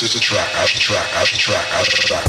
This is a track, after track, after track, after track.